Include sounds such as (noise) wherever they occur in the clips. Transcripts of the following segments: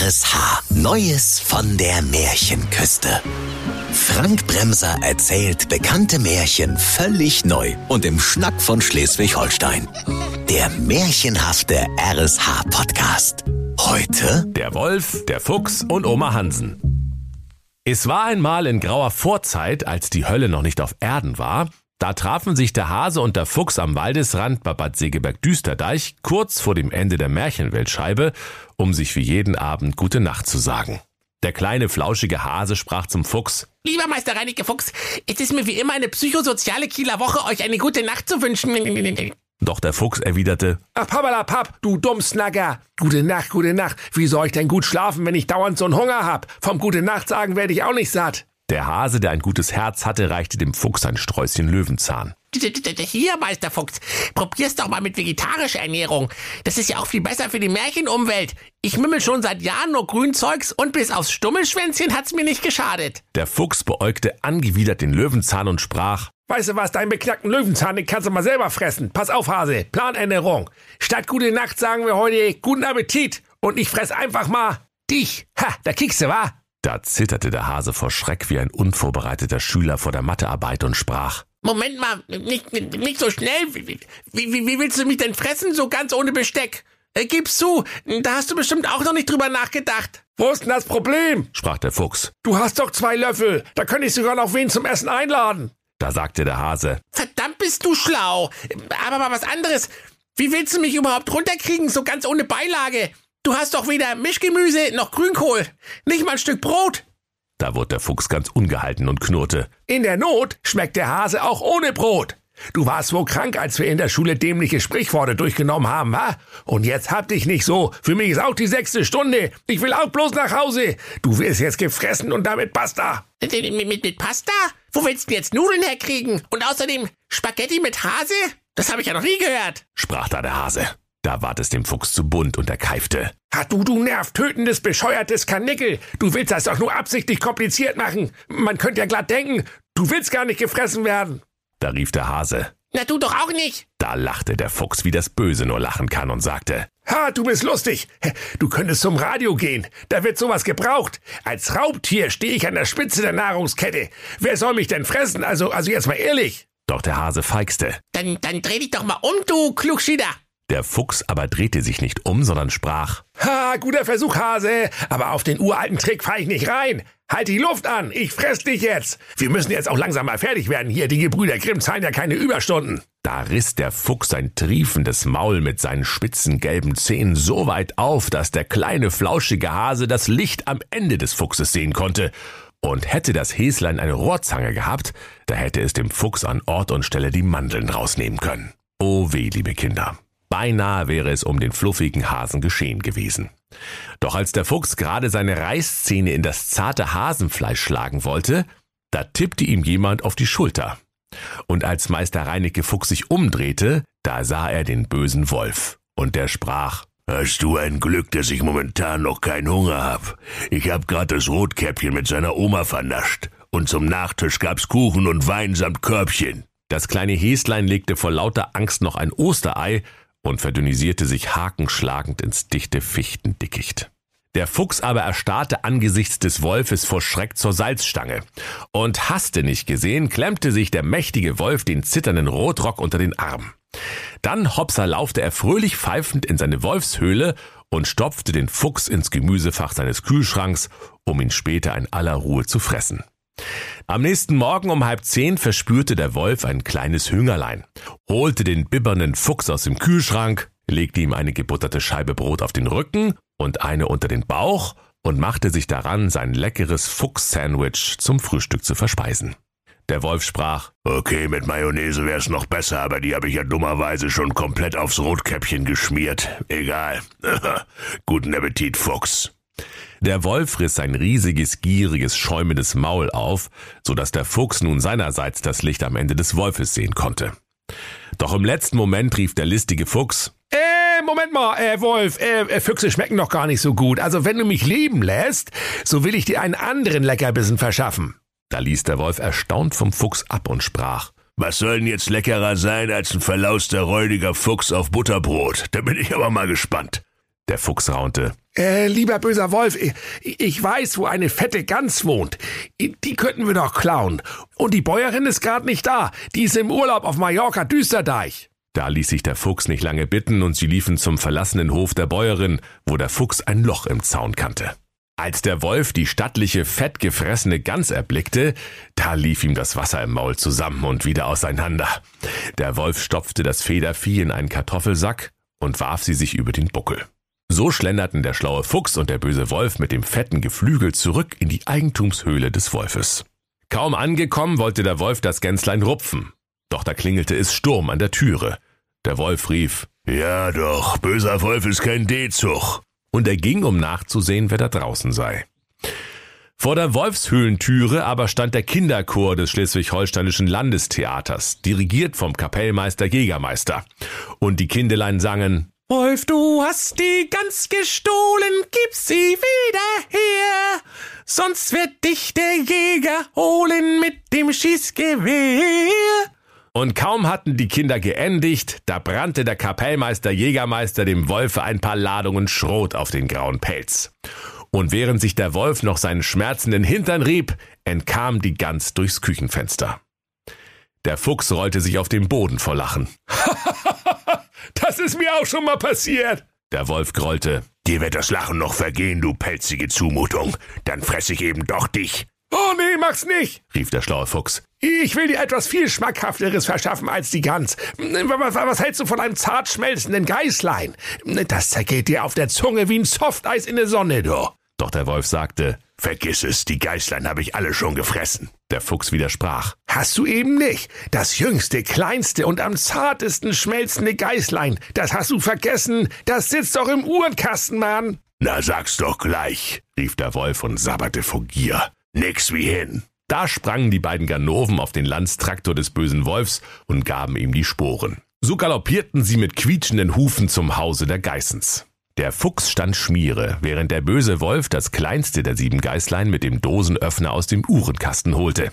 RSH. Neues von der Märchenküste. Frank Bremser erzählt bekannte Märchen völlig neu und im Schnack von Schleswig-Holstein. Der märchenhafte RSH-Podcast. Heute Der Wolf, der Fuchs und Oma Hansen. Es war einmal in grauer Vorzeit, als die Hölle noch nicht auf Erden war, da trafen sich der Hase und der Fuchs am Waldesrand bei Bad Segeberg-Düsterdeich kurz vor dem Ende der Märchenweltscheibe, um sich wie jeden Abend gute Nacht zu sagen. Der kleine flauschige Hase sprach zum Fuchs. Lieber Meister Reinecke Fuchs, es ist mir wie immer eine psychosoziale Kieler Woche, euch eine gute Nacht zu wünschen. Doch der Fuchs erwiderte, Ach, Pappalapapp, du Dummsnacker. Gute Nacht, gute Nacht. Wie soll ich denn gut schlafen, wenn ich dauernd so einen Hunger hab? Vom Gute Nacht sagen werde ich auch nicht satt. Der Hase, der ein gutes Herz hatte, reichte dem Fuchs ein Sträußchen Löwenzahn. Hier, Meister Fuchs, probier's doch mal mit vegetarischer Ernährung. Das ist ja auch viel besser für die Märchenumwelt. Ich mümmel schon seit Jahren nur Grünzeugs und bis aufs Stummelschwänzchen hat's mir nicht geschadet. Der Fuchs beäugte angewidert den Löwenzahn und sprach, Weißt du was, deinen beknackten Löwenzahn, den kannst du mal selber fressen. Pass auf, Hase. Planänderung. Statt Gute Nacht sagen wir heute Guten Appetit. Und ich fress einfach mal dich. Ha, da kickst du, wa? Da zitterte der Hase vor Schreck wie ein unvorbereiteter Schüler vor der Mathearbeit und sprach, Moment mal, nicht, nicht so schnell. Wie, wie, wie willst du mich denn fressen, so ganz ohne Besteck? Äh, gib's zu, da hast du bestimmt auch noch nicht drüber nachgedacht. Wo ist denn das Problem? sprach der Fuchs. Du hast doch zwei Löffel. Da könnte ich sogar noch wen zum Essen einladen. Da sagte der Hase, Verdammt bist du schlau. Aber mal was anderes. Wie willst du mich überhaupt runterkriegen, so ganz ohne Beilage? Du hast doch weder Mischgemüse noch Grünkohl. Nicht mal ein Stück Brot. da wurde der Fuchs ganz ungehalten und knurrte. In der Not schmeckt der Hase auch ohne Brot. Du warst wohl krank, als wir in der Schule dämliche Sprichworte durchgenommen haben, wa? Und jetzt hab dich nicht so. Für mich ist auch die sechste Stunde. Ich will auch bloß nach Hause. Du wirst jetzt gefressen und damit basta. Mit, mit, mit Pasta? Wo willst du denn jetzt Nudeln herkriegen? Und außerdem Spaghetti mit Hase? Das habe ich ja noch nie gehört. sprach da der Hase. Da ward es dem Fuchs zu bunt und er keifte. Ha, du, du nervtötendes, bescheuertes Karnickel. Du willst das doch nur absichtlich kompliziert machen. Man könnte ja glatt denken, du willst gar nicht gefressen werden. Da rief der Hase. Na, du doch auch nicht. Da lachte der Fuchs, wie das Böse nur lachen kann und sagte, Ha, du bist lustig. Du könntest zum Radio gehen. Da wird sowas gebraucht. Als Raubtier stehe ich an der Spitze der Nahrungskette. Wer soll mich denn fressen? Also, also jetzt mal ehrlich. doch der Hase feixte. Dann, dann dreh dich doch mal um, du Klugschieder. Der Fuchs aber drehte sich nicht um, sondern sprach, Ha, guter Versuch, Hase. Aber auf den uralten Trick fahr ich nicht rein. Halt die Luft an. Ich fress dich jetzt. Wir müssen jetzt auch langsam mal fertig werden hier. Die Gebrüder Grimm zahlen ja keine Überstunden. Da riss der Fuchs sein triefendes Maul mit seinen spitzen gelben Zähnen so weit auf, dass der kleine flauschige Hase das Licht am Ende des Fuchses sehen konnte. Und hätte das Häslein eine Rohrzange gehabt, da hätte es dem Fuchs an Ort und Stelle die Mandeln rausnehmen können. Oh weh, liebe Kinder. Beinahe wäre es um den fluffigen Hasen geschehen gewesen. Doch als der Fuchs gerade seine Reißzähne in das zarte Hasenfleisch schlagen wollte, da tippte ihm jemand auf die Schulter. Und als Meister Reinecke Fuchs sich umdrehte, da sah er den bösen Wolf. Und der sprach, Hast du ein Glück, dass ich momentan noch keinen Hunger hab. Ich hab grad das Rotkäppchen mit seiner Oma vernascht. Und zum Nachtisch gab's Kuchen und Wein samt Körbchen. das kleine Häslein legte vor lauter Angst noch ein Osterei und verdünnisierte sich hakenschlagend ins dichte Fichtendickicht. Der Fuchs aber erstarrte angesichts des Wolfes vor Schreck zur Salzstange. Und hasste nicht gesehen, klemmte sich der mächtige Wolf den zitternden Rotrock unter den Arm. Dann hopsa laufte er fröhlich pfeifend in seine Wolfshöhle und stopfte den Fuchs ins Gemüsefach seines Kühlschranks, um ihn später in aller Ruhe zu fressen. Am nächsten Morgen um halb zehn verspürte der Wolf ein kleines Hüngerlein, holte den bibbernden Fuchs aus dem Kühlschrank, legte ihm eine gebutterte Scheibe Brot auf den Rücken und eine unter den Bauch und machte sich daran, sein leckeres Fuchs-Sandwich zum Frühstück zu verspeisen. Der Wolf sprach, Okay, mit Mayonnaise wär's noch besser, aber die habe ich ja dummerweise schon komplett aufs Rotkäppchen geschmiert. Egal. (laughs) Guten Appetit, Fuchs. Der Wolf riss sein riesiges, gieriges, schäumendes Maul auf, so dass der Fuchs nun seinerseits das Licht am Ende des Wolfes sehen konnte. Doch im letzten Moment rief der listige Fuchs, Äh, Moment mal, äh, Wolf, äh, äh, Füchse schmecken doch gar nicht so gut. Also wenn du mich leben lässt, so will ich dir einen anderen Leckerbissen verschaffen. da ließ der Wolf erstaunt vom Fuchs ab und sprach, Was soll denn jetzt leckerer sein als ein verlauster, räudiger Fuchs auf Butterbrot? Da bin ich aber mal gespannt. Der Fuchs raunte. Äh, lieber böser Wolf, ich, ich weiß, wo eine fette Gans wohnt. Die könnten wir doch klauen. Und die Bäuerin ist gerade nicht da. Die ist im Urlaub auf Mallorca Düsterdeich. Da ließ sich der Fuchs nicht lange bitten und sie liefen zum verlassenen Hof der Bäuerin, wo der Fuchs ein Loch im Zaun kannte. Als der Wolf die stattliche, fettgefressene Gans erblickte, da lief ihm das Wasser im Maul zusammen und wieder auseinander. Der Wolf stopfte das Federvieh in einen Kartoffelsack und warf sie sich über den Buckel. So schlenderten der schlaue Fuchs und der böse Wolf mit dem fetten Geflügel zurück in die Eigentumshöhle des Wolfes. Kaum angekommen wollte der Wolf das Gänslein rupfen. Doch da klingelte es Sturm an der Türe. Der Wolf rief, Ja doch, böser Wolf ist kein D-Zug und er ging, um nachzusehen, wer da draußen sei. Vor der Wolfshöhlentüre aber stand der Kinderchor des Schleswig-Holsteinischen Landestheaters, dirigiert vom Kapellmeister Jägermeister. Und die Kindelein sangen Wolf, du hast die Gans gestohlen, gib sie wieder her, sonst wird dich der Jäger holen mit dem Schießgewehr. Und kaum hatten die Kinder geendigt, da brannte der Kapellmeister Jägermeister dem Wolfe ein paar Ladungen Schrot auf den grauen Pelz. Und während sich der Wolf noch seinen schmerzenden Hintern rieb, entkam die Gans durchs Küchenfenster. Der Fuchs rollte sich auf den Boden vor Lachen. (laughs) das ist mir auch schon mal passiert. Der Wolf grollte. Dir wird das Lachen noch vergehen, du pelzige Zumutung. Dann fress ich eben doch dich. Oh nee, mach's nicht, rief der schlaue Fuchs. Ich will dir etwas viel Schmackhafteres verschaffen als die Gans. Was, was hältst du von einem zart schmelzenden Geißlein? Das zergeht dir auf der Zunge wie ein Softeis in der Sonne, du. Doch der Wolf sagte, Vergiss es, die Geißlein habe ich alle schon gefressen. Der Fuchs widersprach. Hast du eben nicht. Das jüngste, kleinste und am zartesten schmelzende Geißlein, das hast du vergessen. Das sitzt doch im Uhrenkasten, Mann. Na, sag's doch gleich, rief der Wolf und sabberte vor Gier. Nix wie hin. Da sprangen die beiden Ganoven auf den Landstraktor des bösen Wolfs und gaben ihm die Sporen. So galoppierten sie mit quietschenden Hufen zum Hause der Geißens. Der Fuchs stand Schmiere, während der böse Wolf das kleinste der sieben Geißlein mit dem Dosenöffner aus dem Uhrenkasten holte.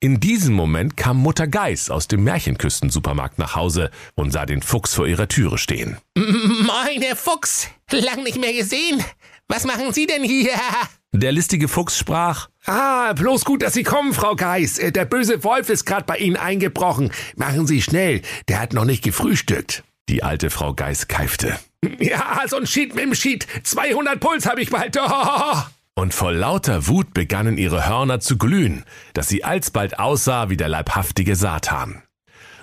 In diesem Moment kam Mutter Geiß aus dem Märchenküstensupermarkt nach Hause und sah den Fuchs vor ihrer Türe stehen. Moin, Herr Fuchs! Lang nicht mehr gesehen. Was machen Sie denn hier? Der listige Fuchs sprach, Ah, bloß gut, dass Sie kommen, Frau Geiß. Äh, der böse Wolf ist gerade bei Ihnen eingebrochen. Machen Sie schnell, der hat noch nicht gefrühstückt. Die alte Frau Geiß keifte. Ja, so ein Schied mit dem Schied. 200 Puls habe ich bald. Oh. (laughs) Und vor lauter Wut begannen ihre Hörner zu glühen, dass sie alsbald aussah wie der leibhaftige Satan.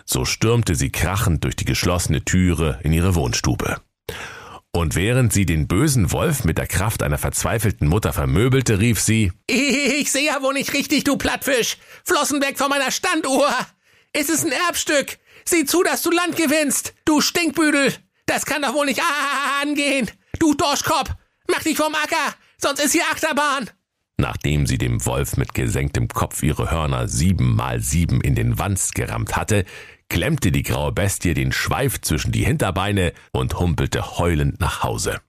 So stürmte sie krachend durch die geschlossene Türe in ihre Wohnstube. Und während sie den bösen Wolf mit der Kraft einer verzweifelten Mutter vermöbelte, rief sie Ich sehe ja wohl nicht richtig, du Plattfisch. Flossen weg von meiner Standuhr. Es ist ein Erbstück. Sieh zu, dass du Land gewinnst, du Stinkbüdel. Das kann doch wohl nicht angehen. Du Dorschkopf, mach dich vom Acker, sonst ist hier Achterbahn. Nachdem sie dem Wolf mit gesenktem Kopf ihre Hörner sieben mal sieben in den Wanst gerammt hatte, klemmte die graue Bestie den Schweif zwischen die Hinterbeine und humpelte heulend nach Hause.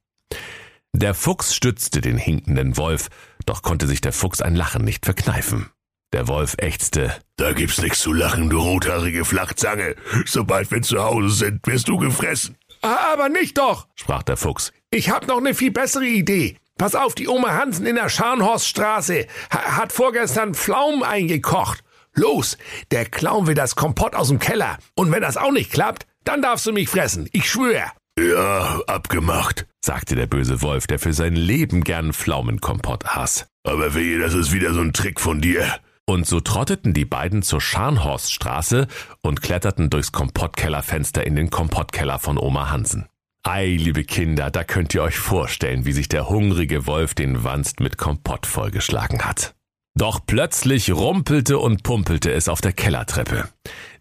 Der Fuchs stützte den hinkenden Wolf, doch konnte sich der Fuchs ein Lachen nicht verkneifen. Der Wolf ächzte. Da gibt's nichts zu lachen, du rothaarige Flachzange. Sobald wir zu Hause sind, wirst du gefressen. Aber nicht doch, sprach der Fuchs. Ich hab noch ne viel bessere Idee. Pass auf, die Oma Hansen in der Scharnhorststraße hat vorgestern Pflaumen eingekocht. Los, der klauen wir das Kompott aus dem Keller. Und wenn das auch nicht klappt, dann darfst du mich fressen. Ich schwör. Ja, abgemacht, sagte der böse Wolf, der für sein Leben gern Pflaumenkompott aß. Aber wehe, das ist wieder so ein Trick von dir. Und so trotteten die beiden zur Scharnhorststraße und kletterten durchs Kompottkellerfenster in den Kompottkeller von Oma Hansen. Ei, liebe Kinder, da könnt ihr euch vorstellen, wie sich der hungrige Wolf den Wanst mit Kompott vollgeschlagen hat. Doch plötzlich rumpelte und pumpelte es auf der Kellertreppe.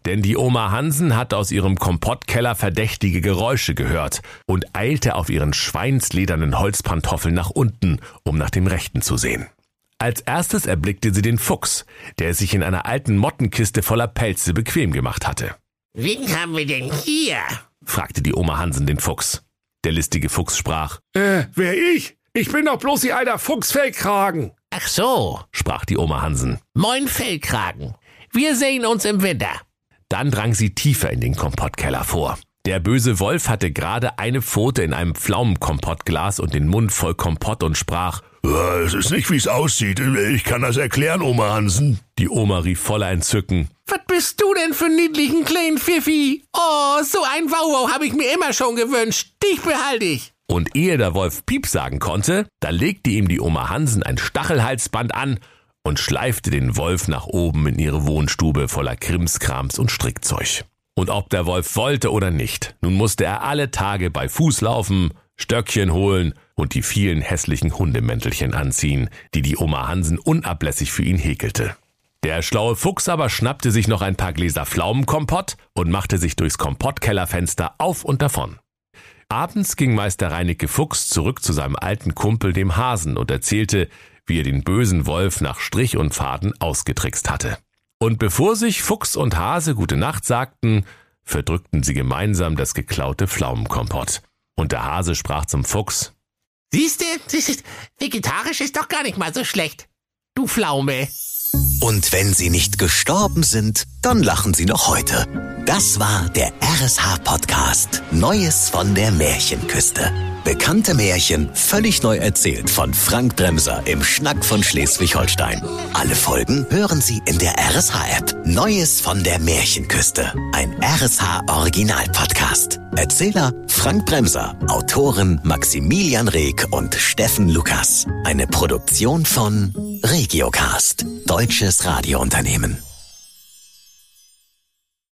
Denn die Oma Hansen hat aus ihrem Kompottkeller verdächtige Geräusche gehört und eilte auf ihren schweinsledernen Holzpantoffeln nach unten, um nach dem Rechten zu sehen. Als erstes erblickte sie den Fuchs, der sich in einer alten Mottenkiste voller Pelze bequem gemacht hatte. Wen haben wir denn hier? fragte die Oma Hansen den Fuchs. Der listige Fuchs sprach. Äh, wer ich? Ich bin doch bloß die alter Fuchsfellkragen. Ach so, sprach die Oma Hansen. Moin Fellkragen. Wir sehen uns im Winter. Dann drang sie tiefer in den Kompottkeller vor. Der böse Wolf hatte gerade eine Pfote in einem Pflaumenkompottglas und den Mund voll Kompott und sprach, Es ist nicht, wie es aussieht. Ich kann das erklären, Oma Hansen. die Oma rief voller Entzücken, Was bist du denn für einen niedlichen kleinen Pfiffi? Oh, so ein Wauwau habe ich mir immer schon gewünscht. Dich behalte ich. Und ehe der Wolf Piep sagen konnte, da legte ihm die Oma Hansen ein Stachelhalsband an und schleifte den Wolf nach oben in ihre Wohnstube voller Krimskrams und Strickzeug. Und ob der Wolf wollte oder nicht, nun musste er alle Tage bei Fuß laufen, Stöckchen holen und die vielen hässlichen Hundemäntelchen anziehen, die die Oma Hansen unablässig für ihn häkelte. Der schlaue Fuchs aber schnappte sich noch ein paar Gläser Pflaumenkompott und machte sich durchs Kompottkellerfenster auf und davon. Abends ging Meister Reinecke Fuchs zurück zu seinem alten Kumpel dem Hasen und erzählte, wie er den bösen Wolf nach Strich und Faden ausgetrickst hatte. Und bevor sich Fuchs und Hase gute Nacht sagten, verdrückten sie gemeinsam das geklaute Pflaumenkompott. Und der Hase sprach zum Fuchs, Siehste, vegetarisch ist doch gar nicht mal so schlecht. Du Pflaume. Und wenn sie nicht gestorben sind, dann lachen sie noch heute. Das war der RSH-Podcast Neues von der Märchenküste. Bekannte Märchen völlig neu erzählt von Frank Bremser im Schnack von Schleswig-Holstein. Alle Folgen hören Sie in der RSH-App. Neues von der Märchenküste. Ein RSH-Original-Podcast. Erzähler Frank Bremser. Autoren Maximilian Reg und Steffen Lukas. Eine Produktion von Regiocast. Deutsches Radiounternehmen.